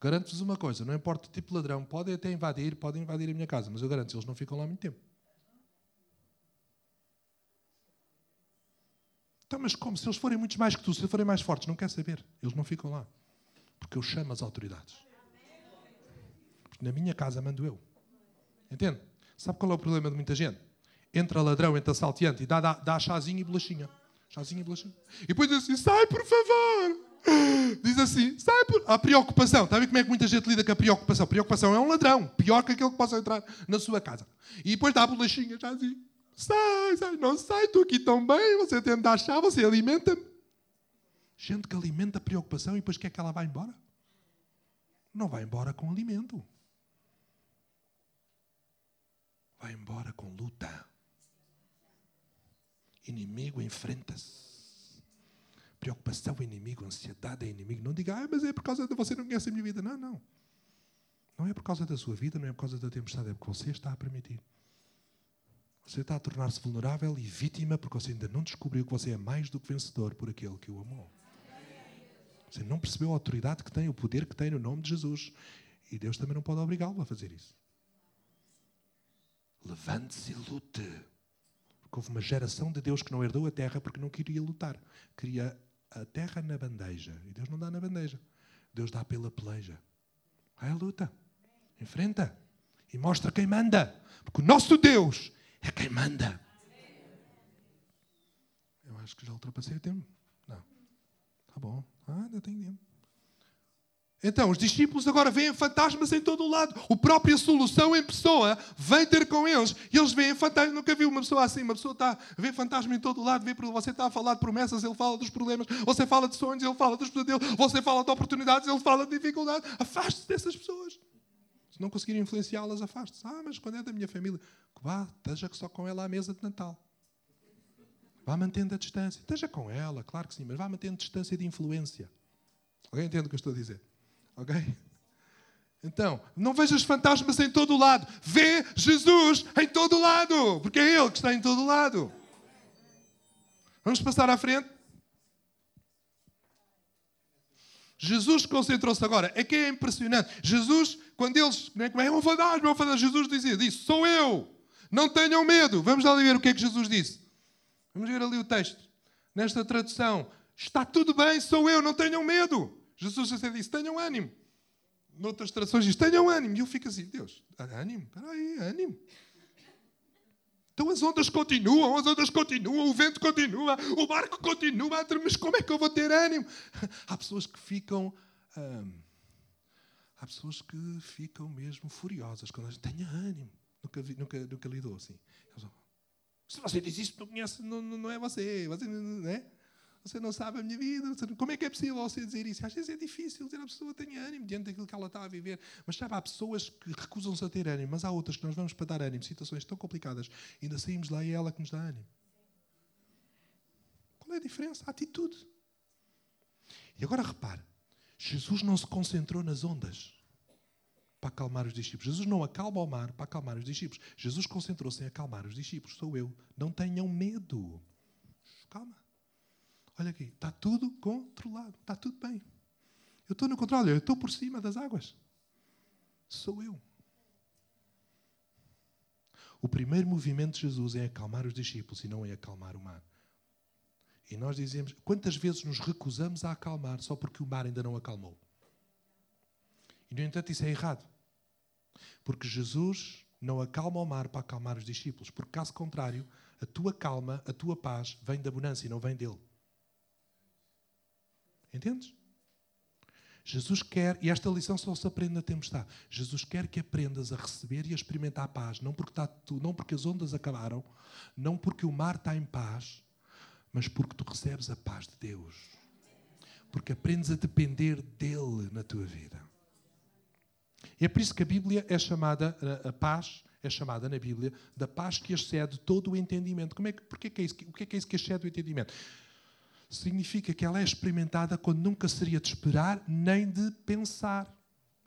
garanto-vos uma coisa: não importa o tipo de ladrão, podem até invadir, podem invadir a minha casa, mas eu garanto eles não ficam lá muito tempo. Então, mas como? Se eles forem muitos mais que tu, se forem mais fortes, não quer saber. Eles não ficam lá. Porque eu chamo as autoridades. Porque na minha casa mando eu. Entende? Sabe qual é o problema de muita gente? Entra ladrão, entra salteante e dá, dá, dá chazinho e bolachinha. Chazinho e bolachinha. E depois diz assim: sai, por favor. Diz assim: sai por. A preocupação. Está a ver como é que muita gente lida com a preocupação? A preocupação é um ladrão. Pior que aquele que possa entrar na sua casa. E depois dá a bolachinha, chazinho. Sai, sai, não sai, estou aqui tão bem, você tenta achar, você alimenta-me. Gente que alimenta a preocupação e depois quer que ela vá embora? Não vai embora com alimento. Vai embora com luta. Inimigo enfrenta-se. Preocupação é inimigo, ansiedade é inimigo. Não diga, ah, mas é por causa de você não conhece a minha vida. Não, não. Não é por causa da sua vida, não é por causa da tempestade, é porque você está a permitir. Você está a tornar-se vulnerável e vítima porque você ainda não descobriu que você é mais do que vencedor por aquele que o amou. Você não percebeu a autoridade que tem, o poder que tem no nome de Jesus. E Deus também não pode obrigá-lo a fazer isso. Levante-se e lute. Porque houve uma geração de Deus que não herdou a terra porque não queria lutar. Queria a terra na bandeja. E Deus não dá na bandeja. Deus dá pela peleja. Vai à luta. Enfrenta. E mostra quem manda. Porque o nosso Deus é quem manda. Eu acho que já ultrapassei o tempo. Não. Tá bom. Ah, ainda tem tempo. Então, os discípulos agora veem fantasmas em todo o lado. O própria solução em pessoa vem ter com eles. E eles veem fantasmas. Nunca vi uma pessoa assim. Uma pessoa está ver fantasma em todo o lado. Vê, você está a falar de promessas, ele fala dos problemas. Você fala de sonhos, ele fala dos pesadelos. Você fala de oportunidades, ele fala de dificuldades. Afaste-se dessas pessoas. Se não conseguir influenciá-las, afaste-se. Ah, mas quando é da minha família, vá, esteja só com ela à mesa de Natal. Vá mantendo a distância. Esteja com ela, claro que sim, mas vá mantendo distância de influência. Alguém entende o que eu estou a dizer? Ok? Então, não vejas fantasmas em todo lado. Vê Jesus em todo lado. Porque é Ele que está em todo lado. Vamos passar à frente. Jesus concentrou-se agora. É que é impressionante. Jesus, quando eles. É, é um fantasma, é um fantasma. Jesus dizia: disse, Sou eu. Não tenham medo. Vamos lá ver o que é que Jesus disse. Vamos ver ali o texto. Nesta tradução. Está tudo bem, sou eu, não tenham medo. Jesus até disse: tenham ânimo. Noutras traduções diz: tenham ânimo. E eu fico assim: Deus, ânimo? Espera aí, ânimo. Então as ondas continuam, as ondas continuam, o vento continua, o barco continua, mas como é que eu vou ter ânimo? Há pessoas que ficam. Hum, há pessoas que ficam mesmo furiosas quando gente tenha ânimo. Nunca, vi, nunca, nunca lidou assim. Se você diz isso, não conhece, não, não é você. Você não é? Você não sabe a minha vida. Como é que é possível você dizer isso? Às vezes é difícil dizer a pessoa tenha ânimo diante daquilo que ela está a viver. Mas sabe, há pessoas que recusam-se a ter ânimo, mas há outras que nós vamos para dar ânimo. Situações tão complicadas. Ainda saímos lá e é ela que nos dá ânimo. Qual é a diferença? A atitude. E agora repare: Jesus não se concentrou nas ondas para acalmar os discípulos. Jesus não acalma o mar para acalmar os discípulos. Jesus concentrou-se em acalmar os discípulos. Sou eu. Não tenham medo. Calma. Olha aqui, está tudo controlado, está tudo bem. Eu estou no controle, eu estou por cima das águas. Sou eu. O primeiro movimento de Jesus é acalmar os discípulos e não é acalmar o mar. E nós dizemos, quantas vezes nos recusamos a acalmar só porque o mar ainda não acalmou? E, no entanto, isso é errado. Porque Jesus não acalma o mar para acalmar os discípulos. Porque, caso contrário, a tua calma, a tua paz vem da abundância e não vem dele. Entendes? Jesus quer, e esta lição só se aprende na tempestade. Jesus quer que aprendas a receber e a experimentar a paz, não porque, está, não porque as ondas acabaram, não porque o mar está em paz, mas porque tu recebes a paz de Deus. Porque aprendes a depender dele na tua vida. E é por isso que a Bíblia é chamada, a paz é chamada na Bíblia, da paz que excede todo o entendimento. Como é que, porque é que é isso, o que é que é isso que excede o entendimento? Significa que ela é experimentada quando nunca seria de esperar nem de pensar.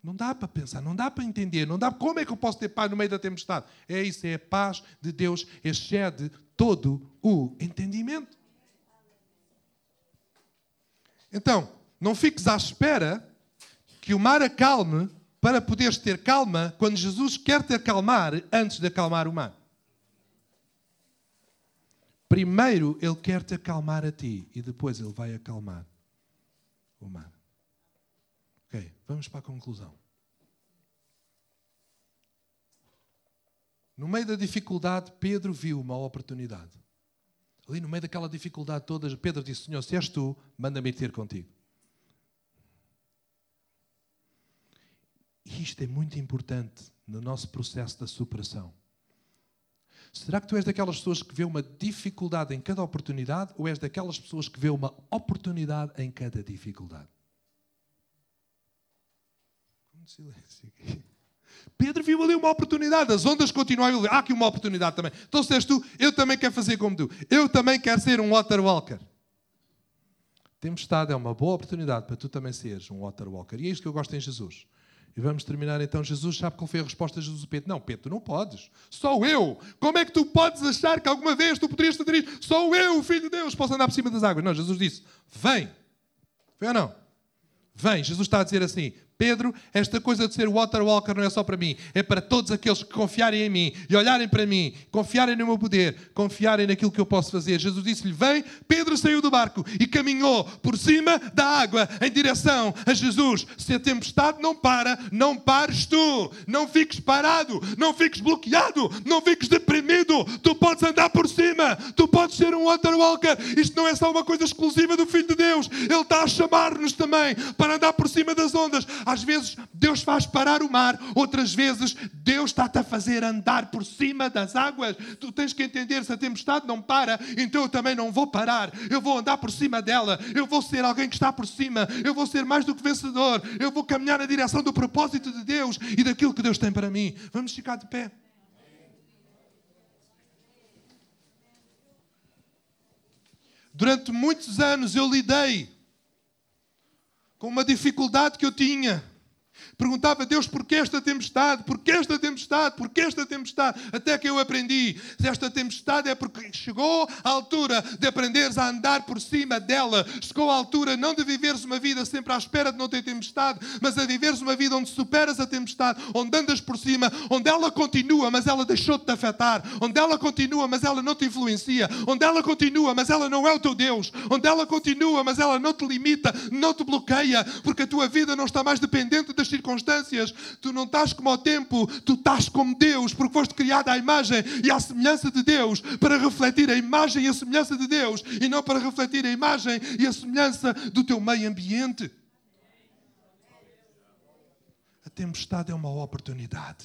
Não dá para pensar, não dá para entender, não dá como é que eu posso ter paz no meio da tempestade. É isso, é a paz de Deus, excede todo o entendimento. Então, não fiques à espera que o mar acalme para poderes ter calma quando Jesus quer te acalmar antes de acalmar o mar. Primeiro ele quer te acalmar a ti e depois ele vai acalmar o mar. Ok, vamos para a conclusão. No meio da dificuldade, Pedro viu uma oportunidade. Ali no meio daquela dificuldade toda, Pedro disse: Senhor, se és tu, manda-me ter contigo. E isto é muito importante no nosso processo da superação. Será que tu és daquelas pessoas que vê uma dificuldade em cada oportunidade ou és daquelas pessoas que vê uma oportunidade em cada dificuldade? silêncio aqui. Pedro viu ali uma oportunidade, as ondas continuam a Há aqui uma oportunidade também. Então, se és tu, eu também quero fazer como tu. Eu também quero ser um water walker. Tempestade é uma boa oportunidade para tu também seres um water walker. E é isto que eu gosto em Jesus. E vamos terminar então. Jesus sabe qual foi a resposta de Jesus a Pedro? Não, Pedro, não podes. Só eu. Como é que tu podes achar que alguma vez tu poderias fazer isto? Só eu, Filho de Deus, posso andar por cima das águas. Não, Jesus disse: Vem. Vem ou não? Vem. Jesus está a dizer assim: Pedro, esta coisa de ser water walker não é só para mim, é para todos aqueles que confiarem em mim e olharem para mim, confiarem no meu poder, confiarem naquilo que eu posso fazer. Jesus disse-lhe: Vem. Pedro saiu do barco e caminhou por cima da água em direção a Jesus. Se a tempestade não para, não pares tu. Não fiques parado, não fiques bloqueado, não fiques deprimido. Tu podes andar por cima, tu podes ser um water walker. Isto não é só uma coisa exclusiva do Filho de Deus, Ele está a chamar-nos também para andar por cima das ondas às vezes Deus faz parar o mar, outras vezes Deus está-te a fazer andar por cima das águas. Tu tens que entender: se a tempestade não para, então eu também não vou parar. Eu vou andar por cima dela. Eu vou ser alguém que está por cima. Eu vou ser mais do que vencedor. Eu vou caminhar na direção do propósito de Deus e daquilo que Deus tem para mim. Vamos ficar de pé. Durante muitos anos eu lidei com uma dificuldade que eu tinha. Perguntava a Deus porquê esta tempestade, porquê esta tempestade, porquê esta tempestade, até que eu aprendi. Esta tempestade é porque chegou a altura de aprenderes a andar por cima dela, chegou a altura não de viveres uma vida sempre à espera de não ter tempestade, mas a viveres uma vida onde superas a tempestade, onde andas por cima, onde ela continua, mas ela deixou de te afetar, onde ela continua, mas ela não te influencia, onde ela continua, mas ela não é o teu Deus, onde ela continua, mas ela não te limita, não te bloqueia, porque a tua vida não está mais dependente das circunstâncias circunstâncias. Tu não estás como ao tempo, tu estás como Deus, porque foste criado à imagem e à semelhança de Deus, para refletir a imagem e a semelhança de Deus, e não para refletir a imagem e a semelhança do teu meio ambiente. A tempestade é uma oportunidade.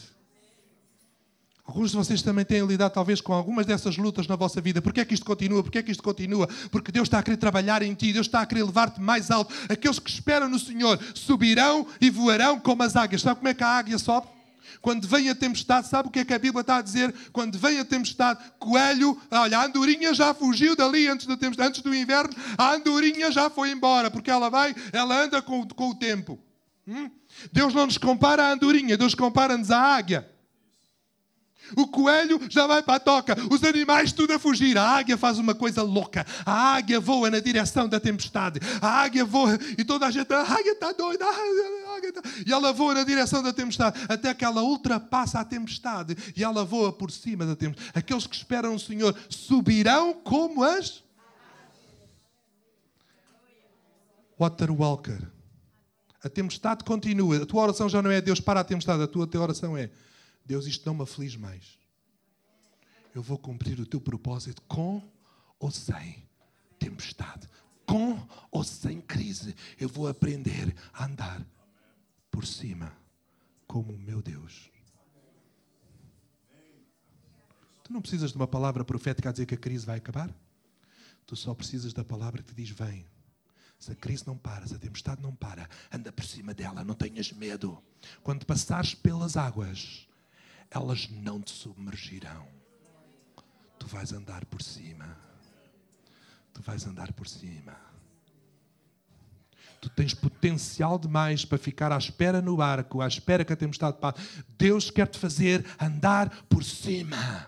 Alguns de vocês também têm lidado talvez com algumas dessas lutas na vossa vida. Porquê é que isto continua? Porquê é que isto continua? Porque Deus está a querer trabalhar em ti, Deus está a querer levar-te mais alto. Aqueles que esperam no Senhor subirão e voarão como as águias. Sabe como é que a águia sobe? Quando vem a tempestade, sabe o que é que a Bíblia está a dizer? Quando vem a tempestade, coelho, olha, a andorinha já fugiu dali antes da tempestade, antes do inverno, a andorinha já foi embora, porque ela vai, ela anda com, com o tempo. Hum? Deus não nos compara a andorinha, Deus compara-nos à águia. O coelho já vai para a toca. Os animais tudo a fugir. A águia faz uma coisa louca. A águia voa na direção da tempestade. A águia voa e toda a gente, a águia está doida. A águia está... E ela voa na direção da tempestade até que ela ultrapassa a tempestade e ela voa por cima da tempestade. Aqueles que esperam o Senhor subirão como as Water Walker. A tempestade continua. A tua oração já não é Deus para a tempestade. A tua oração é Deus, isto não me aflige mais. Eu vou cumprir o teu propósito com ou sem tempestade, com ou sem crise. Eu vou aprender a andar por cima como o meu Deus. Tu não precisas de uma palavra profética a dizer que a crise vai acabar. Tu só precisas da palavra que te diz: vem. Se a crise não para, se a tempestade não para, anda por cima dela, não tenhas medo. Quando passares pelas águas, elas não te submergirão. Tu vais andar por cima. Tu vais andar por cima. Tu tens potencial demais para ficar à espera no barco, à espera que a tempestade passe. Deus quer te fazer andar por cima.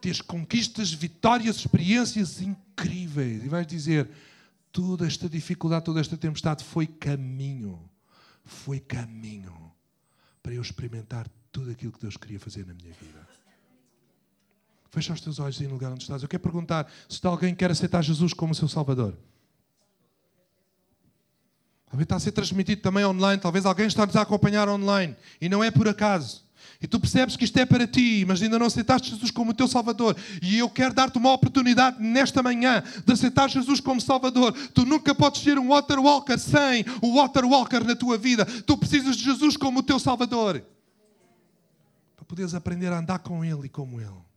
Teres conquistas, vitórias, experiências incríveis. E vais dizer: toda esta dificuldade, toda esta tempestade foi caminho. Foi caminho para eu experimentar tudo aquilo que Deus queria fazer na minha vida. Fecha os teus olhos aí no lugar onde estás. Eu quero perguntar se alguém quer aceitar Jesus como seu Salvador. Talvez está a ser transmitido também online. Talvez alguém está-nos a acompanhar online. E não é por acaso. E tu percebes que isto é para ti, mas ainda não aceitaste Jesus como o teu Salvador. E eu quero dar-te uma oportunidade nesta manhã de aceitar Jesus como Salvador. Tu nunca podes ser um water walker sem o water walker na tua vida. Tu precisas de Jesus como o teu Salvador. Poderes aprender a andar com Ele e como Ele.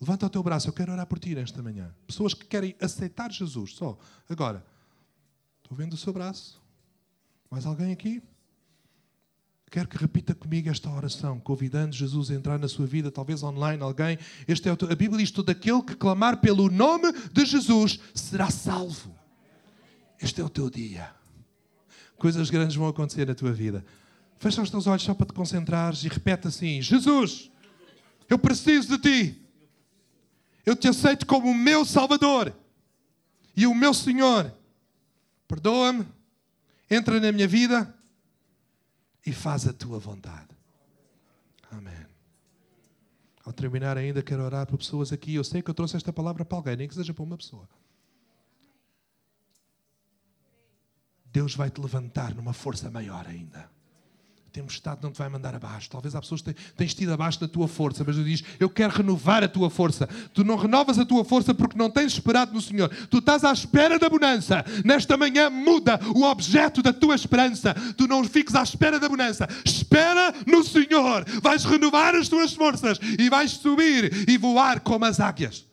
Levanta o teu braço, eu quero orar por ti nesta manhã. Pessoas que querem aceitar Jesus, só. Agora, estou vendo o seu braço. Mais alguém aqui? Quero que repita comigo esta oração, convidando Jesus a entrar na sua vida, talvez online alguém. Este é o teu, a Bíblia diz: todo aquele que clamar pelo nome de Jesus será salvo. Este é o teu dia. Coisas grandes vão acontecer na tua vida. Fecha os teus olhos só para te concentrares e repete assim: Jesus, eu preciso de ti. Eu te aceito como o meu Salvador e o meu Senhor. Perdoa-me, entra na minha vida e faz a tua vontade. Amém. Ao terminar, ainda quero orar por pessoas aqui. Eu sei que eu trouxe esta palavra para alguém, nem que seja para uma pessoa. Deus vai te levantar numa força maior ainda tempestade não te vai mandar abaixo. Talvez há pessoas que têm estido abaixo da tua força, mas Deus diz: Eu quero renovar a tua força. Tu não renovas a tua força porque não tens esperado no Senhor. Tu estás à espera da bonança. Nesta manhã muda o objeto da tua esperança. Tu não fiques à espera da bonança. Espera no Senhor. Vais renovar as tuas forças e vais subir e voar como as águias.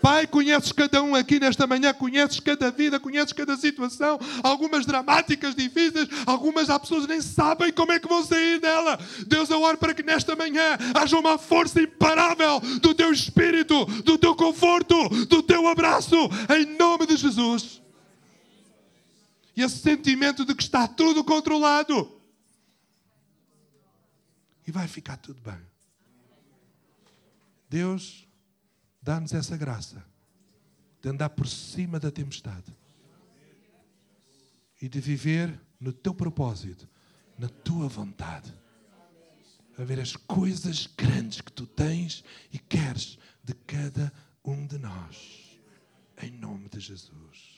Pai, conheces cada um aqui nesta manhã, conheces cada vida, conheces cada situação, algumas dramáticas, difíceis, algumas há pessoas que nem sabem como é que vão sair dela. Deus, eu oro para que nesta manhã haja uma força imparável do teu espírito, do teu conforto, do teu abraço, em nome de Jesus. E esse sentimento de que está tudo controlado. E vai ficar tudo bem. Deus Dá-nos essa graça de andar por cima da tempestade e de viver no teu propósito, na tua vontade. A ver as coisas grandes que tu tens e queres de cada um de nós. Em nome de Jesus.